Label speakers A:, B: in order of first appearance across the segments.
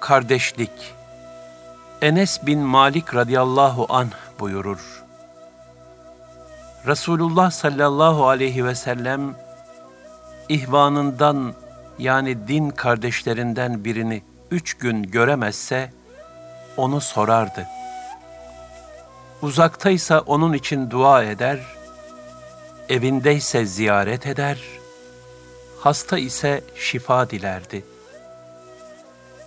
A: Kardeşlik Enes bin Malik radıyallahu anh buyurur. Resulullah sallallahu aleyhi ve sellem ihvanından yani din kardeşlerinden birini üç gün göremezse onu sorardı. Uzaktaysa onun için dua eder, evindeyse ziyaret eder, hasta ise şifa dilerdi.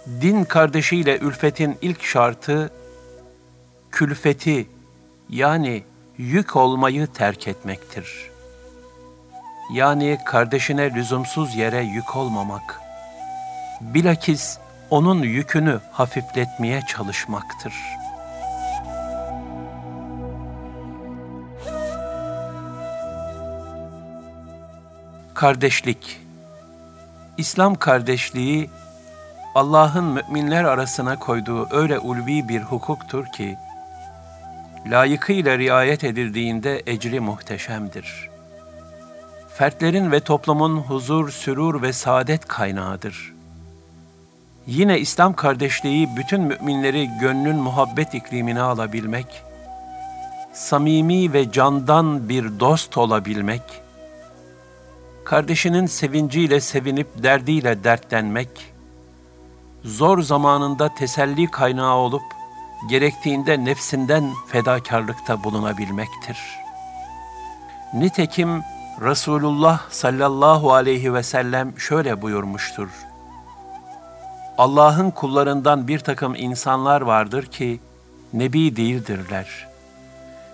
A: Din kardeşiyle ülfetin ilk şartı, külfeti yani yük olmayı terk etmektir. Yani kardeşine lüzumsuz yere yük olmamak. Bilakis onun yükünü hafifletmeye çalışmaktır. Kardeşlik İslam kardeşliği Allah'ın müminler arasına koyduğu öyle ulvi bir hukuktur ki, layıkıyla riayet edildiğinde ecri muhteşemdir. Fertlerin ve toplumun huzur, sürur ve saadet kaynağıdır. Yine İslam kardeşliği bütün müminleri gönlün muhabbet iklimine alabilmek, samimi ve candan bir dost olabilmek, kardeşinin sevinciyle sevinip derdiyle dertlenmek, zor zamanında teselli kaynağı olup gerektiğinde nefsinden fedakarlıkta bulunabilmektir. Nitekim Resulullah sallallahu aleyhi ve sellem şöyle buyurmuştur. Allah'ın kullarından bir takım insanlar vardır ki nebi değildirler.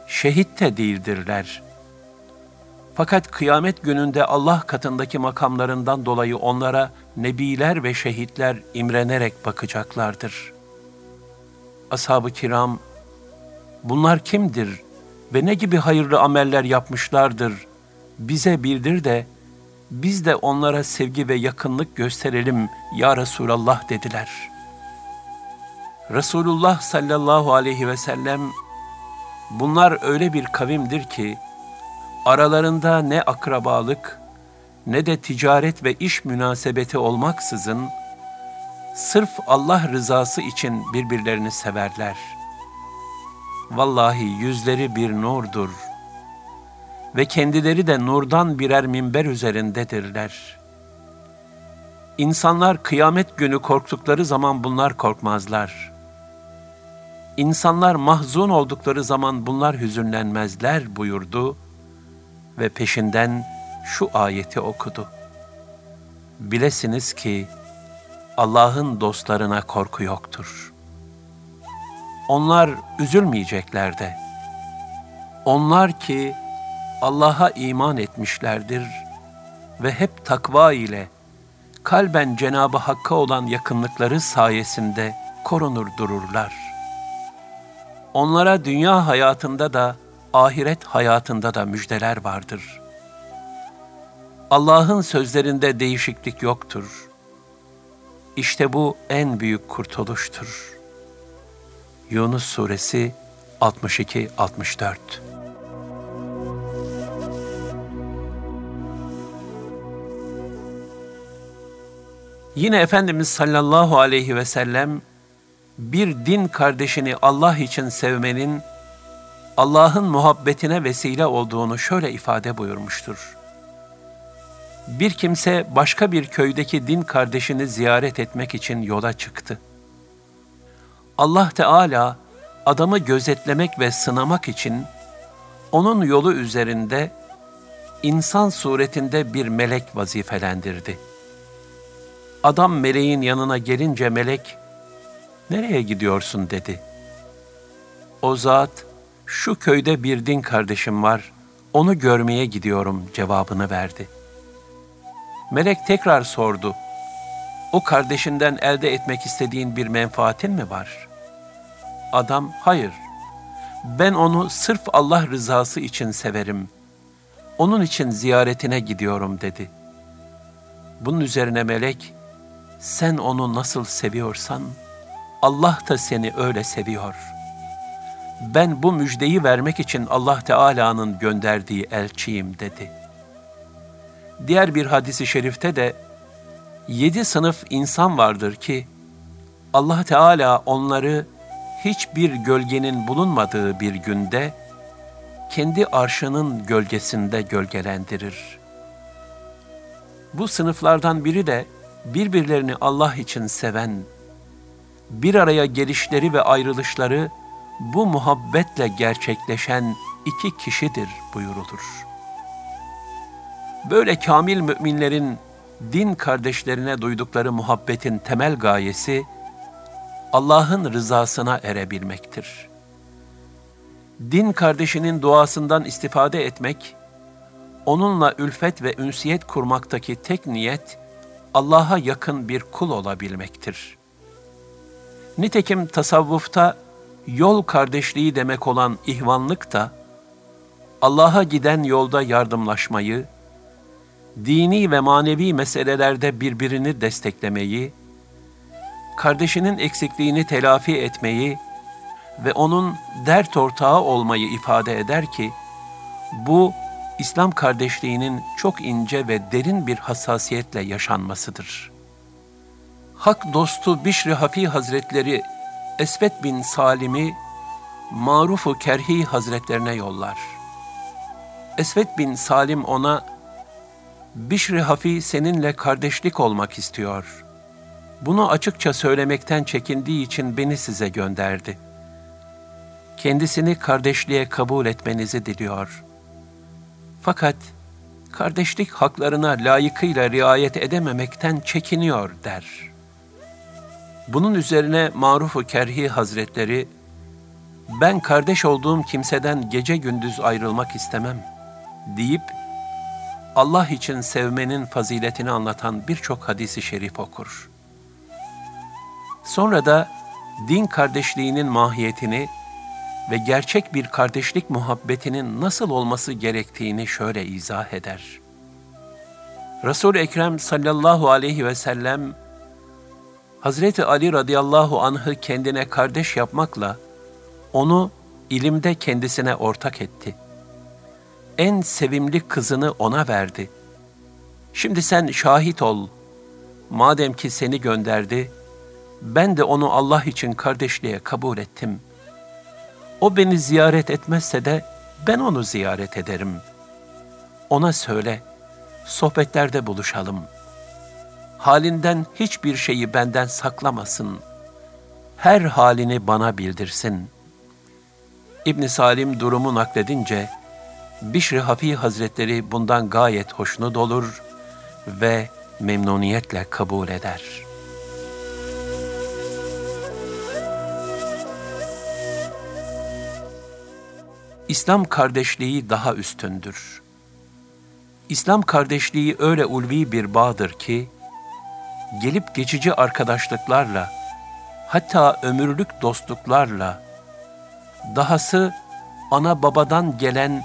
A: Şehit de değildirler. Fakat kıyamet gününde Allah katındaki makamlarından dolayı onlara nebiler ve şehitler imrenerek bakacaklardır.'' ashab-ı kiram, bunlar kimdir ve ne gibi hayırlı ameller yapmışlardır, bize bildir de, biz de onlara sevgi ve yakınlık gösterelim ya Resulallah dediler. Resulullah sallallahu aleyhi ve sellem, bunlar öyle bir kavimdir ki, aralarında ne akrabalık, ne de ticaret ve iş münasebeti olmaksızın, sırf Allah rızası için birbirlerini severler. Vallahi yüzleri bir nurdur ve kendileri de nurdan birer minber üzerindedirler. İnsanlar kıyamet günü korktukları zaman bunlar korkmazlar. İnsanlar mahzun oldukları zaman bunlar hüzünlenmezler buyurdu ve peşinden şu ayeti okudu. Bilesiniz ki, Allah'ın dostlarına korku yoktur. Onlar üzülmeyecekler de. Onlar ki Allah'a iman etmişlerdir ve hep takva ile kalben Cenabı Hakk'a olan yakınlıkları sayesinde korunur dururlar. Onlara dünya hayatında da ahiret hayatında da müjdeler vardır. Allah'ın sözlerinde değişiklik yoktur.'' İşte bu en büyük kurtuluştur. Yunus Suresi 62-64 Yine Efendimiz sallallahu aleyhi ve sellem bir din kardeşini Allah için sevmenin Allah'ın muhabbetine vesile olduğunu şöyle ifade buyurmuştur bir kimse başka bir köydeki din kardeşini ziyaret etmek için yola çıktı. Allah Teala adamı gözetlemek ve sınamak için onun yolu üzerinde insan suretinde bir melek vazifelendirdi. Adam meleğin yanına gelince melek, "Nereye gidiyorsun?" dedi. O zat, "Şu köyde bir din kardeşim var, onu görmeye gidiyorum." cevabını verdi.'' Melek tekrar sordu. O kardeşinden elde etmek istediğin bir menfaatin mi var? Adam, hayır. Ben onu sırf Allah rızası için severim. Onun için ziyaretine gidiyorum dedi. Bunun üzerine melek, sen onu nasıl seviyorsan, Allah da seni öyle seviyor. Ben bu müjdeyi vermek için Allah Teala'nın gönderdiği elçiyim dedi.'' Diğer bir hadisi şerifte de yedi sınıf insan vardır ki Allah Teala onları hiçbir gölgenin bulunmadığı bir günde kendi arşının gölgesinde gölgelendirir. Bu sınıflardan biri de birbirlerini Allah için seven, bir araya gelişleri ve ayrılışları bu muhabbetle gerçekleşen iki kişidir buyurulur. Böyle kamil müminlerin din kardeşlerine duydukları muhabbetin temel gayesi Allah'ın rızasına erebilmektir. Din kardeşinin duasından istifade etmek, onunla ülfet ve ünsiyet kurmaktaki tek niyet Allah'a yakın bir kul olabilmektir. Nitekim tasavvufta yol kardeşliği demek olan ihvanlık da Allah'a giden yolda yardımlaşmayı, dini ve manevi meselelerde birbirini desteklemeyi, kardeşinin eksikliğini telafi etmeyi ve onun dert ortağı olmayı ifade eder ki, bu İslam kardeşliğinin çok ince ve derin bir hassasiyetle yaşanmasıdır. Hak dostu Bişri Hafi Hazretleri Esvet bin Salim'i Marufu Kerhi Hazretlerine yollar. Esvet bin Salim ona, Bişri Hafi seninle kardeşlik olmak istiyor. Bunu açıkça söylemekten çekindiği için beni size gönderdi. Kendisini kardeşliğe kabul etmenizi diliyor. Fakat kardeşlik haklarına layıkıyla riayet edememekten çekiniyor der. Bunun üzerine Maruf-u Kerhi Hazretleri, ben kardeş olduğum kimseden gece gündüz ayrılmak istemem deyip Allah için sevmenin faziletini anlatan birçok hadisi şerif okur. Sonra da din kardeşliğinin mahiyetini ve gerçek bir kardeşlik muhabbetinin nasıl olması gerektiğini şöyle izah eder. Resul-i Ekrem sallallahu aleyhi ve sellem Hazreti Ali radıyallahu anh'ı kendine kardeş yapmakla onu ilimde kendisine ortak etti. En sevimli kızını ona verdi. Şimdi sen şahit ol. Madem ki seni gönderdi, ben de onu Allah için kardeşliğe kabul ettim. O beni ziyaret etmezse de ben onu ziyaret ederim. Ona söyle, sohbetlerde buluşalım. Halinden hiçbir şeyi benden saklamasın. Her halini bana bildirsin. İbn Salim durumu nakledince, Bişri Hafi Hazretleri bundan gayet hoşnut olur ve memnuniyetle kabul eder.'' İslam kardeşliği daha üstündür. İslam kardeşliği öyle ulvi bir bağdır ki, gelip geçici arkadaşlıklarla, hatta ömürlük dostluklarla, dahası ana babadan gelen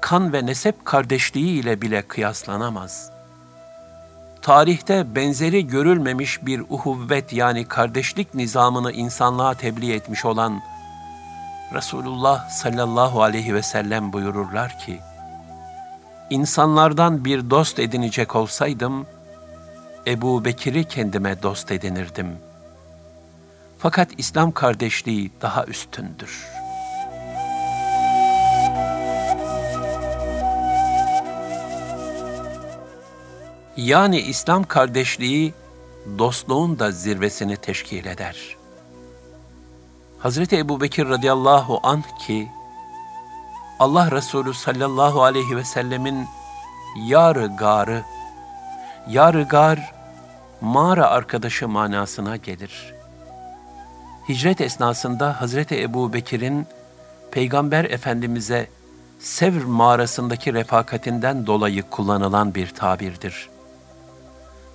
A: kan ve nesep kardeşliği ile bile kıyaslanamaz. Tarihte benzeri görülmemiş bir uhuvvet yani kardeşlik nizamını insanlığa tebliğ etmiş olan Resulullah sallallahu aleyhi ve sellem buyururlar ki, İnsanlardan bir dost edinecek olsaydım, Ebu Bekir'i kendime dost edinirdim. Fakat İslam kardeşliği daha üstündür. Yani İslam kardeşliği dostluğun da zirvesini teşkil eder.'' Hazreti Ebu Bekir radıyallahu anh ki, Allah Resulü sallallahu aleyhi ve sellemin yarı garı, yarı gar, mağara arkadaşı manasına gelir. Hicret esnasında Hazreti Ebu Bekir'in Peygamber Efendimiz'e Sevr mağarasındaki refakatinden dolayı kullanılan bir tabirdir.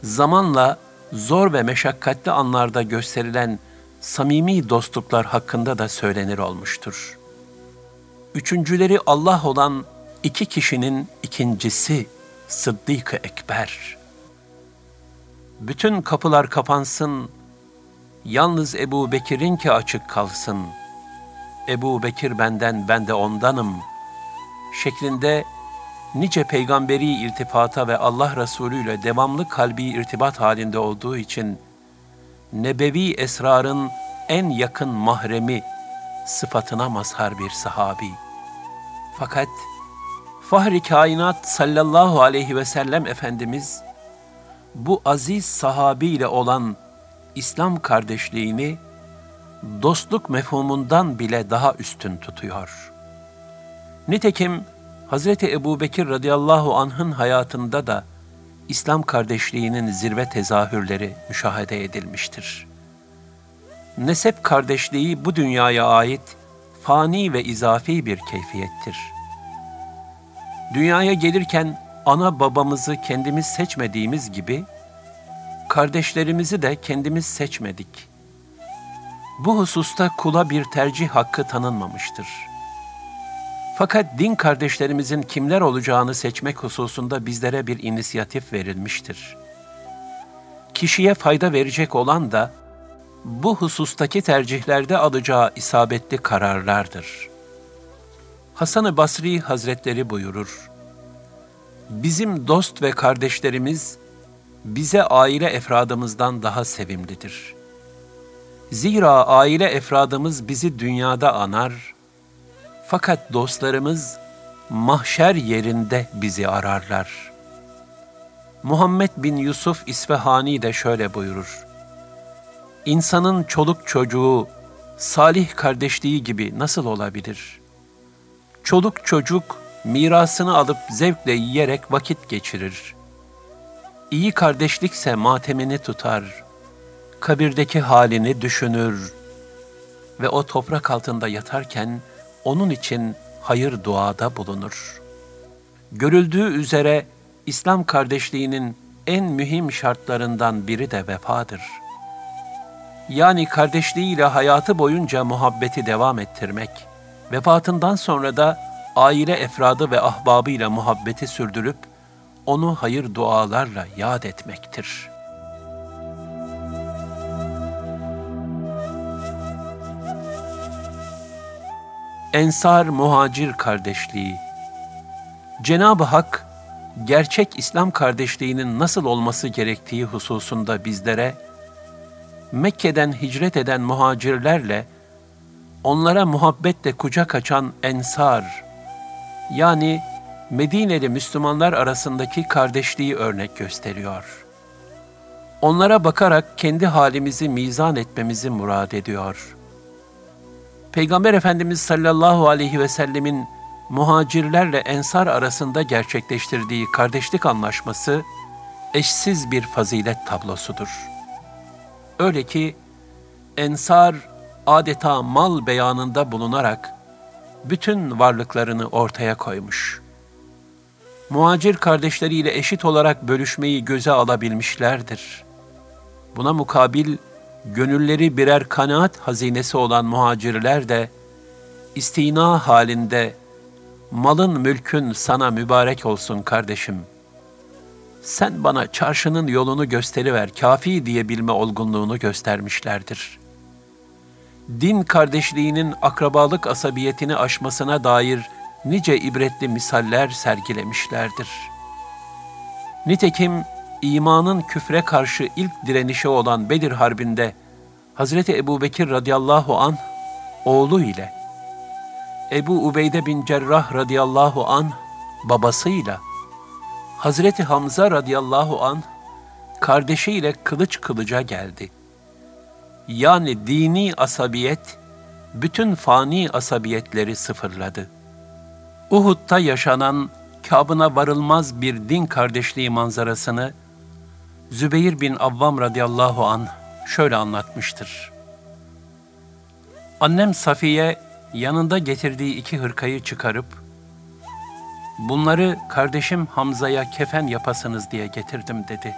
A: Zamanla zor ve meşakkatli anlarda gösterilen samimi dostluklar hakkında da söylenir olmuştur. Üçüncüleri Allah olan iki kişinin ikincisi Sıddık-ı Ekber. Bütün kapılar kapansın, yalnız Ebu Bekir'in ki açık kalsın. Ebu Bekir benden, ben de ondanım. Şeklinde nice peygamberi irtifata ve Allah Resulü ile devamlı kalbi irtibat halinde olduğu için nebevi esrarın en yakın mahremi sıfatına mazhar bir sahabi. Fakat Fahri Kainat sallallahu aleyhi ve sellem Efendimiz bu aziz sahabiyle olan İslam kardeşliğini dostluk mefhumundan bile daha üstün tutuyor. Nitekim Hazreti Ebu Bekir radıyallahu anh'ın hayatında da İslam kardeşliğinin zirve tezahürleri müşahede edilmiştir. Nesep kardeşliği bu dünyaya ait fani ve izafi bir keyfiyettir. Dünyaya gelirken ana babamızı kendimiz seçmediğimiz gibi, kardeşlerimizi de kendimiz seçmedik. Bu hususta kula bir tercih hakkı tanınmamıştır. Fakat din kardeşlerimizin kimler olacağını seçmek hususunda bizlere bir inisiyatif verilmiştir. Kişiye fayda verecek olan da bu husustaki tercihlerde alacağı isabetli kararlardır. Hasan-ı Basri Hazretleri buyurur, Bizim dost ve kardeşlerimiz bize aile efradımızdan daha sevimlidir. Zira aile efradımız bizi dünyada anar, fakat dostlarımız mahşer yerinde bizi ararlar. Muhammed bin Yusuf İsfahani de şöyle buyurur. İnsanın çoluk çocuğu, salih kardeşliği gibi nasıl olabilir? Çoluk çocuk mirasını alıp zevkle yiyerek vakit geçirir. İyi kardeşlikse matemini tutar, kabirdeki halini düşünür ve o toprak altında yatarken onun için hayır duada bulunur. Görüldüğü üzere İslam kardeşliğinin en mühim şartlarından biri de vefadır. Yani kardeşliğiyle hayatı boyunca muhabbeti devam ettirmek, vefatından sonra da aile efradı ve ahbabıyla muhabbeti sürdürüp onu hayır dualarla yad etmektir. Ensar Muhacir Kardeşliği Cenab-ı Hak, gerçek İslam kardeşliğinin nasıl olması gerektiği hususunda bizlere, Mekke'den hicret eden muhacirlerle, onlara muhabbetle kucak açan ensar, yani Medine'li Müslümanlar arasındaki kardeşliği örnek gösteriyor. Onlara bakarak kendi halimizi mizan etmemizi murad ediyor. Peygamber Efendimiz sallallahu aleyhi ve sellemin muhacirlerle ensar arasında gerçekleştirdiği kardeşlik anlaşması eşsiz bir fazilet tablosudur. Öyle ki ensar adeta mal beyanında bulunarak bütün varlıklarını ortaya koymuş. Muhacir kardeşleriyle eşit olarak bölüşmeyi göze alabilmişlerdir. Buna mukabil gönülleri birer kanaat hazinesi olan muhacirler de istina halinde malın mülkün sana mübarek olsun kardeşim. Sen bana çarşının yolunu gösteriver kafi diyebilme olgunluğunu göstermişlerdir.'' Din kardeşliğinin akrabalık asabiyetini aşmasına dair nice ibretli misaller sergilemişlerdir. Nitekim imanın küfre karşı ilk direnişi olan Bedir Harbi'nde Hazreti Ebu Bekir radıyallahu an oğlu ile Ebu Ubeyde bin Cerrah radıyallahu an babasıyla Hazreti Hamza radıyallahu an kardeşiyle kılıç kılıca geldi.'' Yani dini asabiyet, bütün fani asabiyetleri sıfırladı. Uhud'da yaşanan kabına varılmaz bir din kardeşliği manzarasını Zübeyir bin Avvam radıyallahu an şöyle anlatmıştır. Annem Safiye yanında getirdiği iki hırkayı çıkarıp, bunları kardeşim Hamza'ya kefen yapasınız diye getirdim dedi.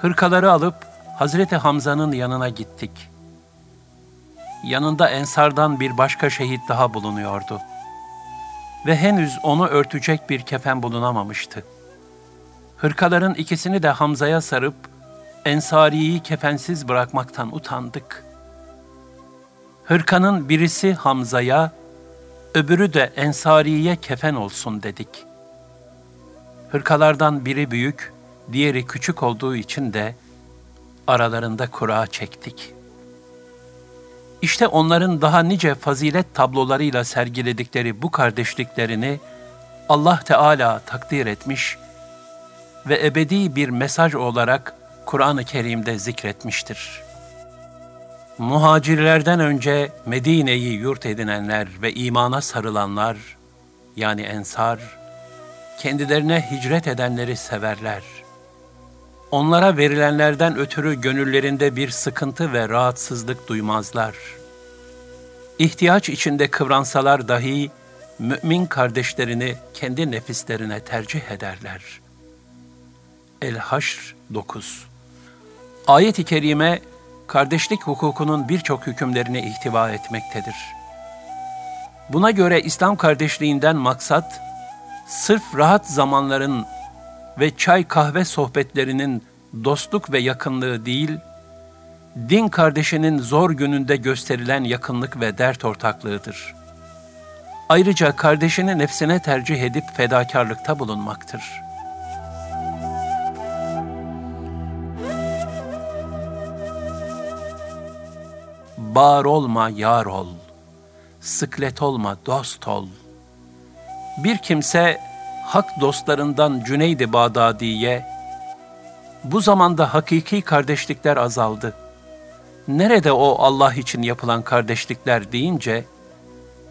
A: Hırkaları alıp Hazreti Hamza'nın yanına gittik. Yanında Ensardan bir başka şehit daha bulunuyordu. Ve henüz onu örtecek bir kefen bulunamamıştı. Hırkaların ikisini de Hamza'ya sarıp Ensari'yi kefensiz bırakmaktan utandık. Hırkanın birisi Hamza'ya, öbürü de Ensari'ye kefen olsun dedik. Hırkalardan biri büyük, diğeri küçük olduğu için de aralarında kura çektik. İşte onların daha nice fazilet tablolarıyla sergiledikleri bu kardeşliklerini Allah Teala takdir etmiş ve ebedi bir mesaj olarak Kur'an-ı Kerim'de zikretmiştir. Muhacirlerden önce Medine'yi yurt edinenler ve imana sarılanlar, yani ensar, kendilerine hicret edenleri severler. Onlara verilenlerden ötürü gönüllerinde bir sıkıntı ve rahatsızlık duymazlar. İhtiyaç içinde kıvransalar dahi, mümin kardeşlerini kendi nefislerine tercih ederler. El-Haşr 9 Ayet-i Kerime, kardeşlik hukukunun birçok hükümlerini ihtiva etmektedir. Buna göre İslam kardeşliğinden maksat, sırf rahat zamanların ve çay kahve sohbetlerinin dostluk ve yakınlığı değil, din kardeşinin zor gününde gösterilen yakınlık ve dert ortaklığıdır. Ayrıca kardeşini nefsine tercih edip fedakarlıkta bulunmaktır.'' Bar olma, yar ol. Sıklet olma, dost ol. Bir kimse hak dostlarından Cüneydi Bağdadi'ye, bu zamanda hakiki kardeşlikler azaldı. Nerede o Allah için yapılan kardeşlikler deyince,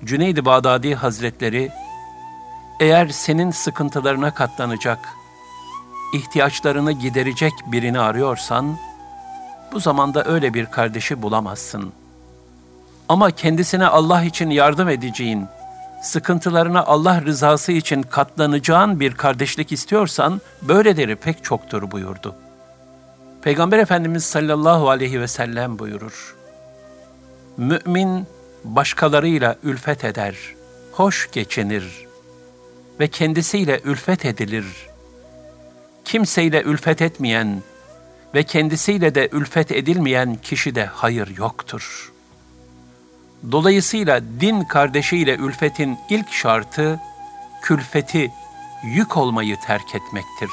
A: Cüneydi Bağdadi Hazretleri, eğer senin sıkıntılarına katlanacak, ihtiyaçlarını giderecek birini arıyorsan, bu zamanda öyle bir kardeşi bulamazsın. Ama kendisine Allah için yardım edeceğin, sıkıntılarına Allah rızası için katlanacağın bir kardeşlik istiyorsan böyleleri pek çoktur buyurdu. Peygamber Efendimiz sallallahu aleyhi ve sellem buyurur. Mümin başkalarıyla ülfet eder, hoş geçinir ve kendisiyle ülfet edilir. Kimseyle ülfet etmeyen ve kendisiyle de ülfet edilmeyen kişide hayır yoktur.'' Dolayısıyla din kardeşiyle ülfetin ilk şartı, külfeti, yük olmayı terk etmektir.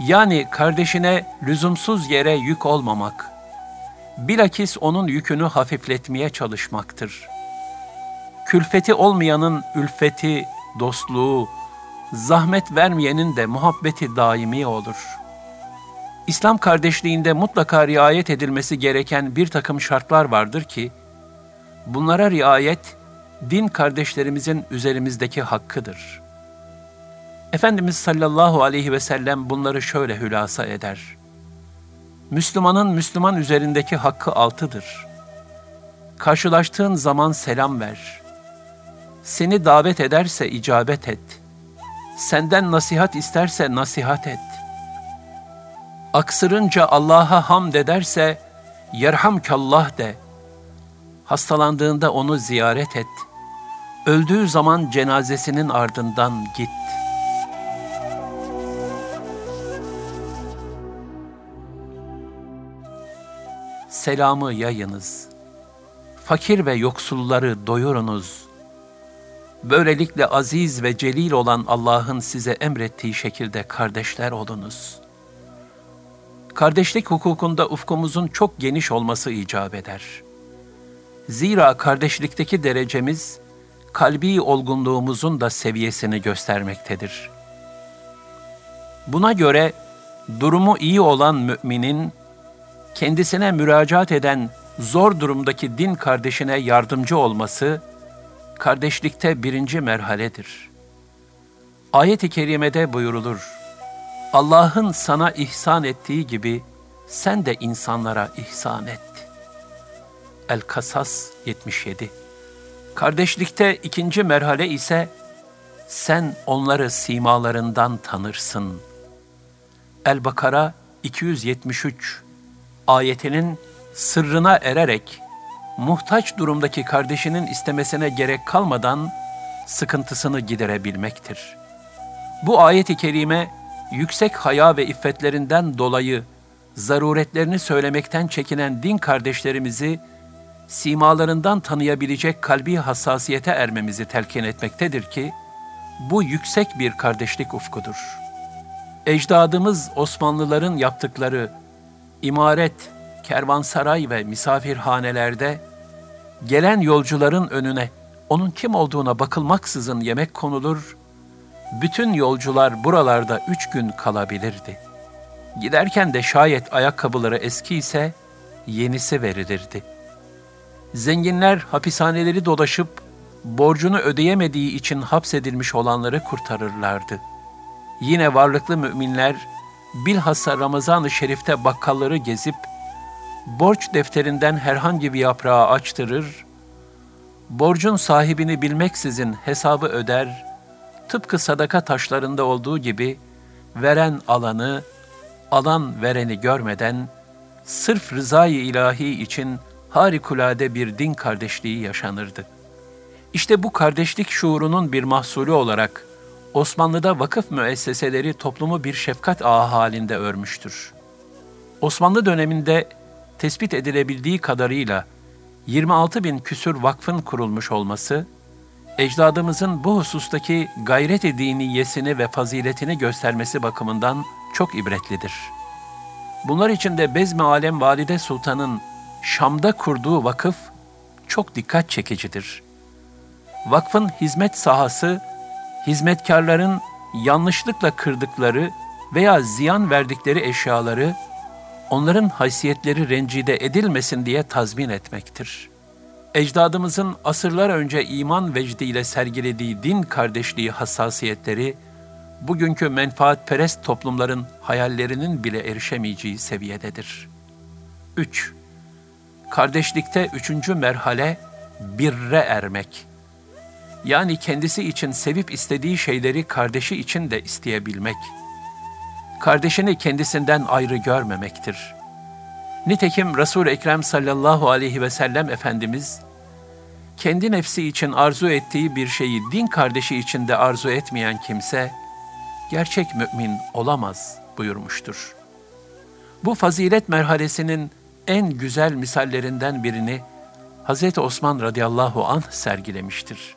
A: Yani kardeşine lüzumsuz yere yük olmamak, bilakis onun yükünü hafifletmeye çalışmaktır. Külfeti olmayanın ülfeti, dostluğu, zahmet vermeyenin de muhabbeti daimi olur. İslam kardeşliğinde mutlaka riayet edilmesi gereken bir takım şartlar vardır ki, Bunlara riayet, din kardeşlerimizin üzerimizdeki hakkıdır. Efendimiz sallallahu aleyhi ve sellem bunları şöyle hülasa eder. Müslümanın Müslüman üzerindeki hakkı altıdır. Karşılaştığın zaman selam ver. Seni davet ederse icabet et. Senden nasihat isterse nasihat et. Aksırınca Allah'a hamd ederse, yerhamkallah de.'' Hastalandığında onu ziyaret et. Öldüğü zaman cenazesinin ardından git. Selamı yayınız. Fakir ve yoksulları doyurunuz. Böylelikle aziz ve celil olan Allah'ın size emrettiği şekilde kardeşler olunuz. Kardeşlik hukukunda ufkumuzun çok geniş olması icap eder.'' Zira kardeşlikteki derecemiz, kalbi olgunluğumuzun da seviyesini göstermektedir. Buna göre durumu iyi olan müminin, kendisine müracaat eden zor durumdaki din kardeşine yardımcı olması, kardeşlikte birinci merhaledir. Ayet-i kerimede buyurulur, Allah'ın sana ihsan ettiği gibi sen de insanlara ihsan et. El-Kasas 77 Kardeşlikte ikinci merhale ise sen onları simalarından tanırsın. El-Bakara 273 ayetinin sırrına ererek muhtaç durumdaki kardeşinin istemesine gerek kalmadan sıkıntısını giderebilmektir. Bu ayet-i kerime yüksek haya ve iffetlerinden dolayı zaruretlerini söylemekten çekinen din kardeşlerimizi simalarından tanıyabilecek kalbi hassasiyete ermemizi telkin etmektedir ki, bu yüksek bir kardeşlik ufkudur. Ecdadımız Osmanlıların yaptıkları imaret, kervansaray ve misafirhanelerde gelen yolcuların önüne onun kim olduğuna bakılmaksızın yemek konulur, bütün yolcular buralarda üç gün kalabilirdi. Giderken de şayet ayakkabıları eski ise yenisi verilirdi. Zenginler hapishaneleri dolaşıp borcunu ödeyemediği için hapsedilmiş olanları kurtarırlardı. Yine varlıklı müminler bilhassa Ramazan-ı Şerif'te bakkalları gezip borç defterinden herhangi bir yaprağı açtırır, borcun sahibini bilmeksizin hesabı öder, tıpkı sadaka taşlarında olduğu gibi veren alanı, alan vereni görmeden sırf rızayı ilahi için harikulade bir din kardeşliği yaşanırdı. İşte bu kardeşlik şuurunun bir mahsulü olarak Osmanlı'da vakıf müesseseleri toplumu bir şefkat ağı halinde örmüştür. Osmanlı döneminde tespit edilebildiği kadarıyla 26 bin küsür vakfın kurulmuş olması, ecdadımızın bu husustaki gayret-i diniyesini ve faziletini göstermesi bakımından çok ibretlidir. Bunlar içinde Bezmi Alem Valide Sultan'ın Şam'da kurduğu vakıf çok dikkat çekicidir. Vakfın hizmet sahası, hizmetkarların yanlışlıkla kırdıkları veya ziyan verdikleri eşyaları onların haysiyetleri rencide edilmesin diye tazmin etmektir. Ecdadımızın asırlar önce iman vecdiyle sergilediği din kardeşliği hassasiyetleri, bugünkü menfaatperest toplumların hayallerinin bile erişemeyeceği seviyededir. 3. Kardeşlikte üçüncü merhale birre ermek. Yani kendisi için sevip istediği şeyleri kardeşi için de isteyebilmek.'' kardeşini kendisinden ayrı görmemektir. Nitekim Resul-i Ekrem sallallahu aleyhi ve sellem Efendimiz, kendi nefsi için arzu ettiği bir şeyi din kardeşi için de arzu etmeyen kimse, gerçek mümin olamaz buyurmuştur. Bu fazilet merhalesinin en güzel misallerinden birini Hz. Osman radıyallahu anh sergilemiştir.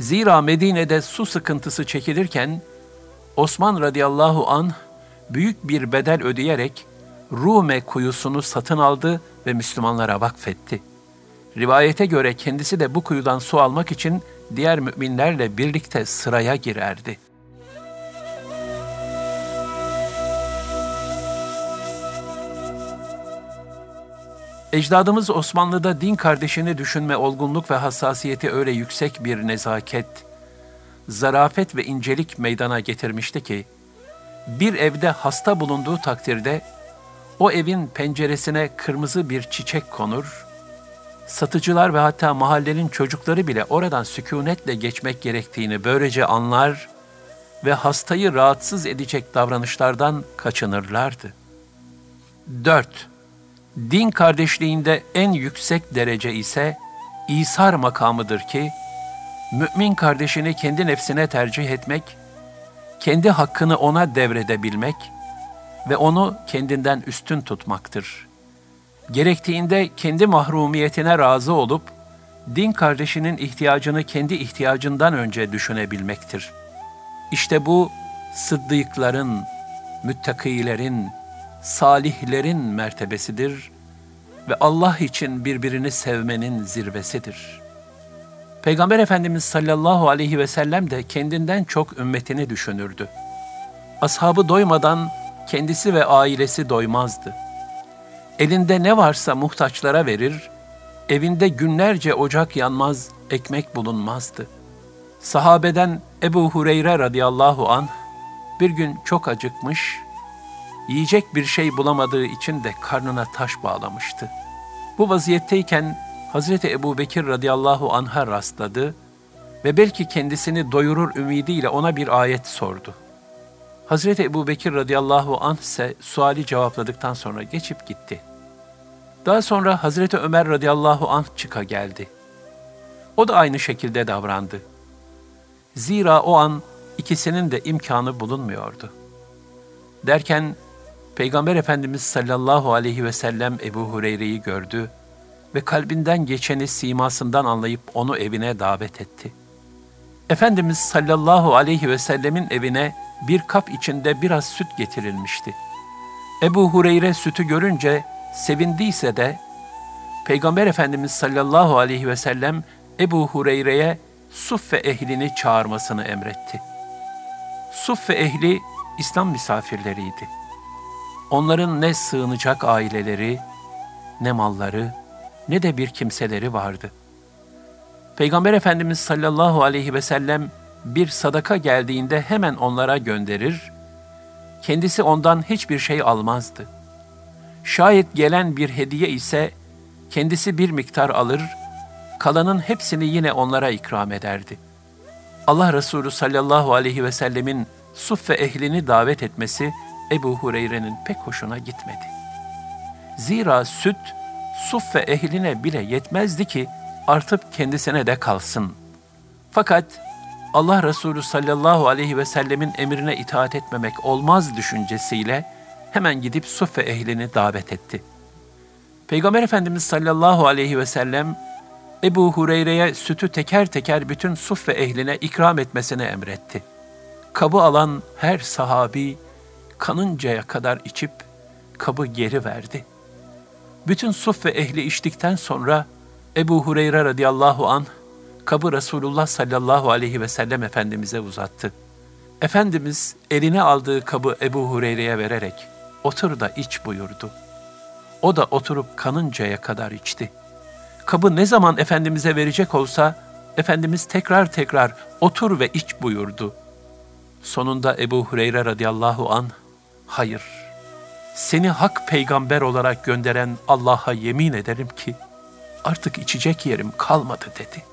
A: Zira Medine'de su sıkıntısı çekilirken, Osman radıyallahu an büyük bir bedel ödeyerek Rume kuyusunu satın aldı ve Müslümanlara vakfetti. Rivayete göre kendisi de bu kuyudan su almak için diğer müminlerle birlikte sıraya girerdi. Ecdadımız Osmanlı'da din kardeşini düşünme olgunluk ve hassasiyeti öyle yüksek bir nezaket, zarafet ve incelik meydana getirmişti ki, bir evde hasta bulunduğu takdirde o evin penceresine kırmızı bir çiçek konur, satıcılar ve hatta mahallenin çocukları bile oradan sükunetle geçmek gerektiğini böylece anlar ve hastayı rahatsız edecek davranışlardan kaçınırlardı. 4. Din kardeşliğinde en yüksek derece ise İsar makamıdır ki, mümin kardeşini kendi nefsine tercih etmek, kendi hakkını ona devredebilmek ve onu kendinden üstün tutmaktır. Gerektiğinde kendi mahrumiyetine razı olup, din kardeşinin ihtiyacını kendi ihtiyacından önce düşünebilmektir. İşte bu, sıddıkların, müttakilerin, salihlerin mertebesidir ve Allah için birbirini sevmenin zirvesidir.'' Peygamber Efendimiz sallallahu aleyhi ve sellem de kendinden çok ümmetini düşünürdü. Ashabı doymadan kendisi ve ailesi doymazdı. Elinde ne varsa muhtaçlara verir, evinde günlerce ocak yanmaz, ekmek bulunmazdı. Sahabeden Ebu Hureyre radıyallahu an bir gün çok acıkmış, yiyecek bir şey bulamadığı için de karnına taş bağlamıştı. Bu vaziyetteyken Hazreti Ebu Bekir radıyallahu anh'a rastladı ve belki kendisini doyurur ümidiyle ona bir ayet sordu. Hazreti Ebu Bekir radıyallahu anh ise suali cevapladıktan sonra geçip gitti. Daha sonra Hazreti Ömer radıyallahu anh çıka geldi. O da aynı şekilde davrandı. Zira o an ikisinin de imkanı bulunmuyordu. Derken Peygamber Efendimiz sallallahu aleyhi ve sellem Ebu Hureyre'yi gördü ve kalbinden geçeni simasından anlayıp onu evine davet etti. Efendimiz sallallahu aleyhi ve sellemin evine bir kap içinde biraz süt getirilmişti. Ebu Hureyre sütü görünce sevindiyse de Peygamber Efendimiz sallallahu aleyhi ve sellem Ebu Hureyre'ye Suffe ehlini çağırmasını emretti. Suffe ehli İslam misafirleriydi. Onların ne sığınacak aileleri, ne malları, ne de bir kimseleri vardı. Peygamber Efendimiz sallallahu aleyhi ve sellem bir sadaka geldiğinde hemen onlara gönderir, kendisi ondan hiçbir şey almazdı. Şayet gelen bir hediye ise kendisi bir miktar alır, kalanın hepsini yine onlara ikram ederdi. Allah Resulü sallallahu aleyhi ve sellemin suffe ehlini davet etmesi Ebu Hureyre'nin pek hoşuna gitmedi. Zira süt suffe ehline bile yetmezdi ki artıp kendisine de kalsın. Fakat Allah Resulü sallallahu aleyhi ve sellemin emrine itaat etmemek olmaz düşüncesiyle hemen gidip suffe ehlini davet etti. Peygamber Efendimiz sallallahu aleyhi ve sellem Ebu Hureyre'ye sütü teker teker bütün suffe ehline ikram etmesini emretti. Kabı alan her sahabi kanıncaya kadar içip kabı geri verdi. Bütün suffe ehli içtikten sonra Ebu Hureyre radıyallahu an kabı Resulullah sallallahu aleyhi ve sellem Efendimiz'e uzattı. Efendimiz eline aldığı kabı Ebu Hureyre'ye vererek otur da iç buyurdu. O da oturup kanıncaya kadar içti. Kabı ne zaman Efendimiz'e verecek olsa Efendimiz tekrar tekrar otur ve iç buyurdu. Sonunda Ebu Hureyre radıyallahu an hayır seni hak peygamber olarak gönderen Allah'a yemin ederim ki artık içecek yerim kalmadı dedi.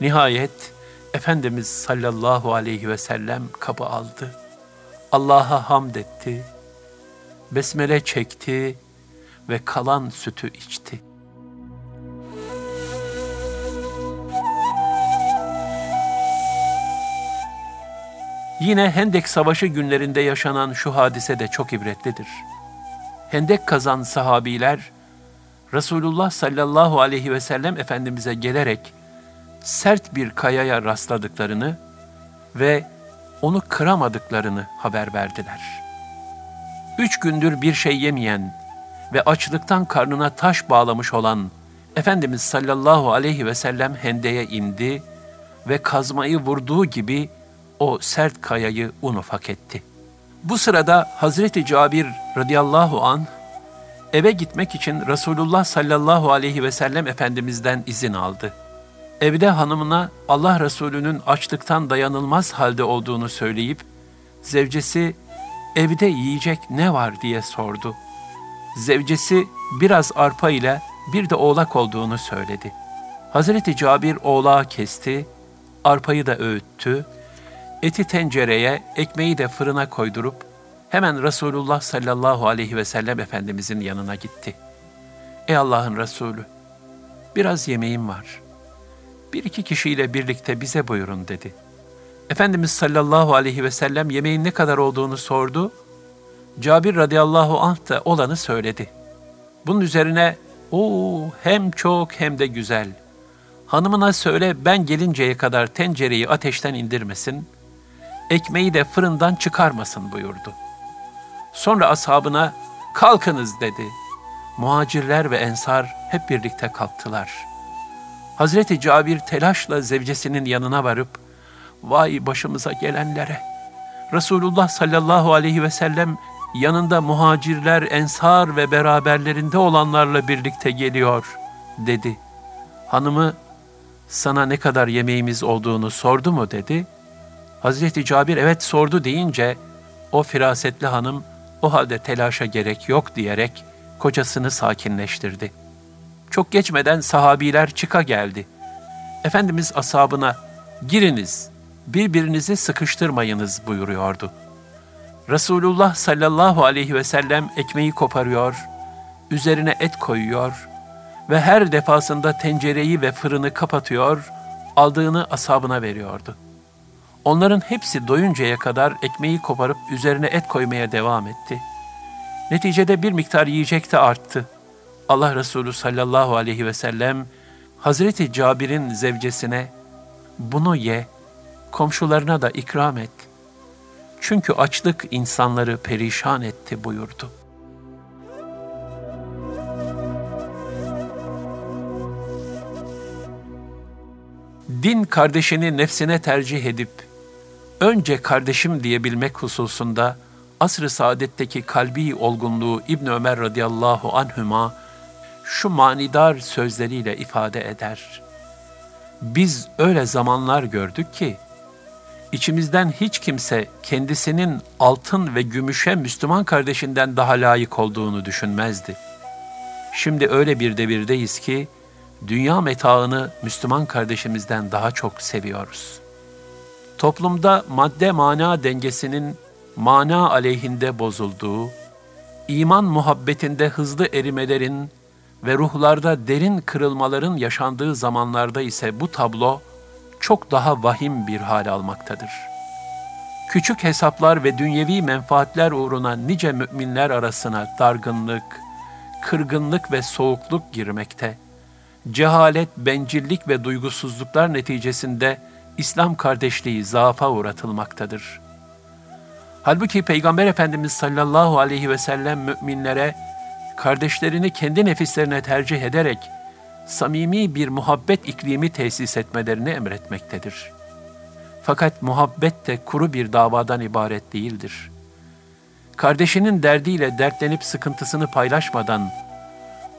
A: Nihayet Efendimiz sallallahu aleyhi ve sellem kabı aldı. Allah'a hamd etti, besmele çekti ve kalan sütü içti. Yine Hendek Savaşı günlerinde yaşanan şu hadise de çok ibretlidir. Hendek kazan sahabiler, Resulullah sallallahu aleyhi ve sellem Efendimiz'e gelerek sert bir kayaya rastladıklarını ve onu kıramadıklarını haber verdiler. Üç gündür bir şey yemeyen ve açlıktan karnına taş bağlamış olan Efendimiz sallallahu aleyhi ve sellem hendeye indi ve kazmayı vurduğu gibi o sert kayayı un ufak etti. Bu sırada Hazreti Cabir radıyallahu an eve gitmek için Resulullah sallallahu aleyhi ve sellem Efendimiz'den izin aldı. Evde hanımına Allah Resulü'nün açlıktan dayanılmaz halde olduğunu söyleyip, zevcesi evde yiyecek ne var diye sordu. Zevcesi biraz arpa ile bir de oğlak olduğunu söyledi. Hazreti Cabir oğlağı kesti, arpayı da öğüttü, eti tencereye, ekmeği de fırına koydurup hemen Resulullah sallallahu aleyhi ve sellem Efendimizin yanına gitti. Ey Allah'ın Resulü, biraz yemeğim var. Bir iki kişiyle birlikte bize buyurun dedi. Efendimiz sallallahu aleyhi ve sellem yemeğin ne kadar olduğunu sordu. Cabir radıyallahu anh da olanı söyledi. Bunun üzerine o hem çok hem de güzel. Hanımına söyle ben gelinceye kadar tencereyi ateşten indirmesin, ekmeği de fırından çıkarmasın buyurdu. Sonra ashabına kalkınız dedi. Muhacirler ve ensar hep birlikte kalktılar. Hazreti Cabir telaşla zevcesinin yanına varıp, vay başımıza gelenlere. Resulullah sallallahu aleyhi ve sellem yanında muhacirler, ensar ve beraberlerinde olanlarla birlikte geliyor, dedi. Hanımı, sana ne kadar yemeğimiz olduğunu sordu mu dedi. Hazreti Cabir evet sordu deyince, o firasetli hanım, o halde telaşa gerek yok diyerek kocasını sakinleştirdi. Çok geçmeden sahabiler çıka geldi. Efendimiz asabına, giriniz, birbirinizi sıkıştırmayınız buyuruyordu. Resulullah sallallahu aleyhi ve sellem ekmeği koparıyor, üzerine et koyuyor ve her defasında tencereyi ve fırını kapatıyor, aldığını asabına veriyordu. Onların hepsi doyuncaya kadar ekmeği koparıp üzerine et koymaya devam etti. Neticede bir miktar yiyecek de arttı. Allah Resulü sallallahu aleyhi ve sellem Hazreti Cabir'in zevcesine bunu ye, komşularına da ikram et. Çünkü açlık insanları perişan etti buyurdu. Din kardeşini nefsine tercih edip önce kardeşim diyebilmek hususunda asr-ı saadetteki kalbi olgunluğu İbn Ömer radıyallahu anhüma şu manidar sözleriyle ifade eder. Biz öyle zamanlar gördük ki içimizden hiç kimse kendisinin altın ve gümüşe Müslüman kardeşinden daha layık olduğunu düşünmezdi. Şimdi öyle bir devirdeyiz ki dünya metaını Müslüman kardeşimizden daha çok seviyoruz. Toplumda madde mana dengesinin mana aleyhinde bozulduğu, iman muhabbetinde hızlı erimelerin ve ruhlarda derin kırılmaların yaşandığı zamanlarda ise bu tablo çok daha vahim bir hal almaktadır. Küçük hesaplar ve dünyevi menfaatler uğruna nice müminler arasına dargınlık, kırgınlık ve soğukluk girmekte. Cehalet, bencillik ve duygusuzluklar neticesinde İslam kardeşliği zaafa uğratılmaktadır. Halbuki Peygamber Efendimiz sallallahu aleyhi ve sellem müminlere kardeşlerini kendi nefislerine tercih ederek samimi bir muhabbet iklimi tesis etmelerini emretmektedir. Fakat muhabbet de kuru bir davadan ibaret değildir. Kardeşinin derdiyle dertlenip sıkıntısını paylaşmadan,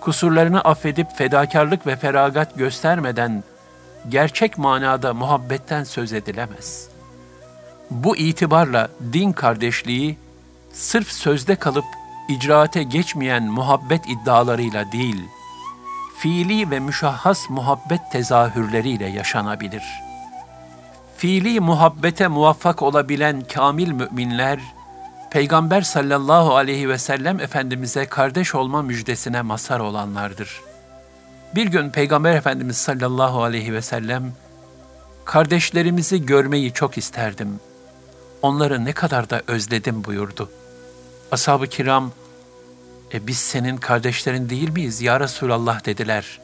A: kusurlarını affedip fedakarlık ve feragat göstermeden gerçek manada muhabbetten söz edilemez. Bu itibarla din kardeşliği sırf sözde kalıp icraate geçmeyen muhabbet iddialarıyla değil, fiili ve müşahhas muhabbet tezahürleriyle yaşanabilir. Fiili muhabbete muvaffak olabilen kamil müminler, Peygamber sallallahu aleyhi ve sellem Efendimiz'e kardeş olma müjdesine mazhar olanlardır. Bir gün Peygamber Efendimiz sallallahu aleyhi ve sellem, kardeşlerimizi görmeyi çok isterdim. Onları ne kadar da özledim buyurdu. Ashab-ı kiram, e biz senin kardeşlerin değil miyiz ya Resulallah dediler.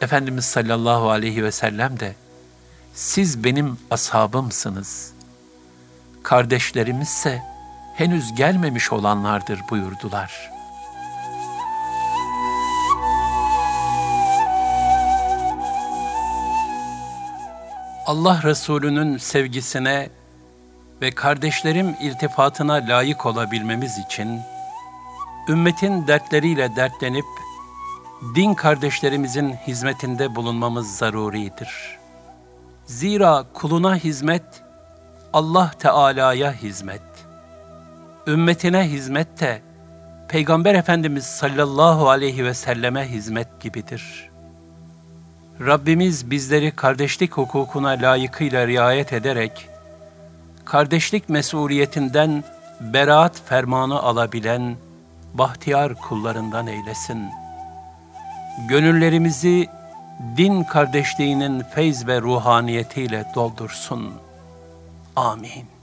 A: Efendimiz sallallahu aleyhi ve sellem de, siz benim ashabımsınız. Kardeşlerimizse henüz gelmemiş olanlardır buyurdular. Allah Resulü'nün sevgisine ve kardeşlerim iltifatına layık olabilmemiz için ümmetin dertleriyle dertlenip din kardeşlerimizin hizmetinde bulunmamız zaruridir. Zira kuluna hizmet Allah Teala'ya hizmet. Ümmetine hizmet de Peygamber Efendimiz sallallahu aleyhi ve selleme hizmet gibidir. Rabbimiz bizleri kardeşlik hukukuna layıkıyla riayet ederek kardeşlik mesuliyetinden beraat fermanı alabilen bahtiyar kullarından eylesin. Gönüllerimizi din kardeşliğinin feyz ve ruhaniyetiyle doldursun. Amin.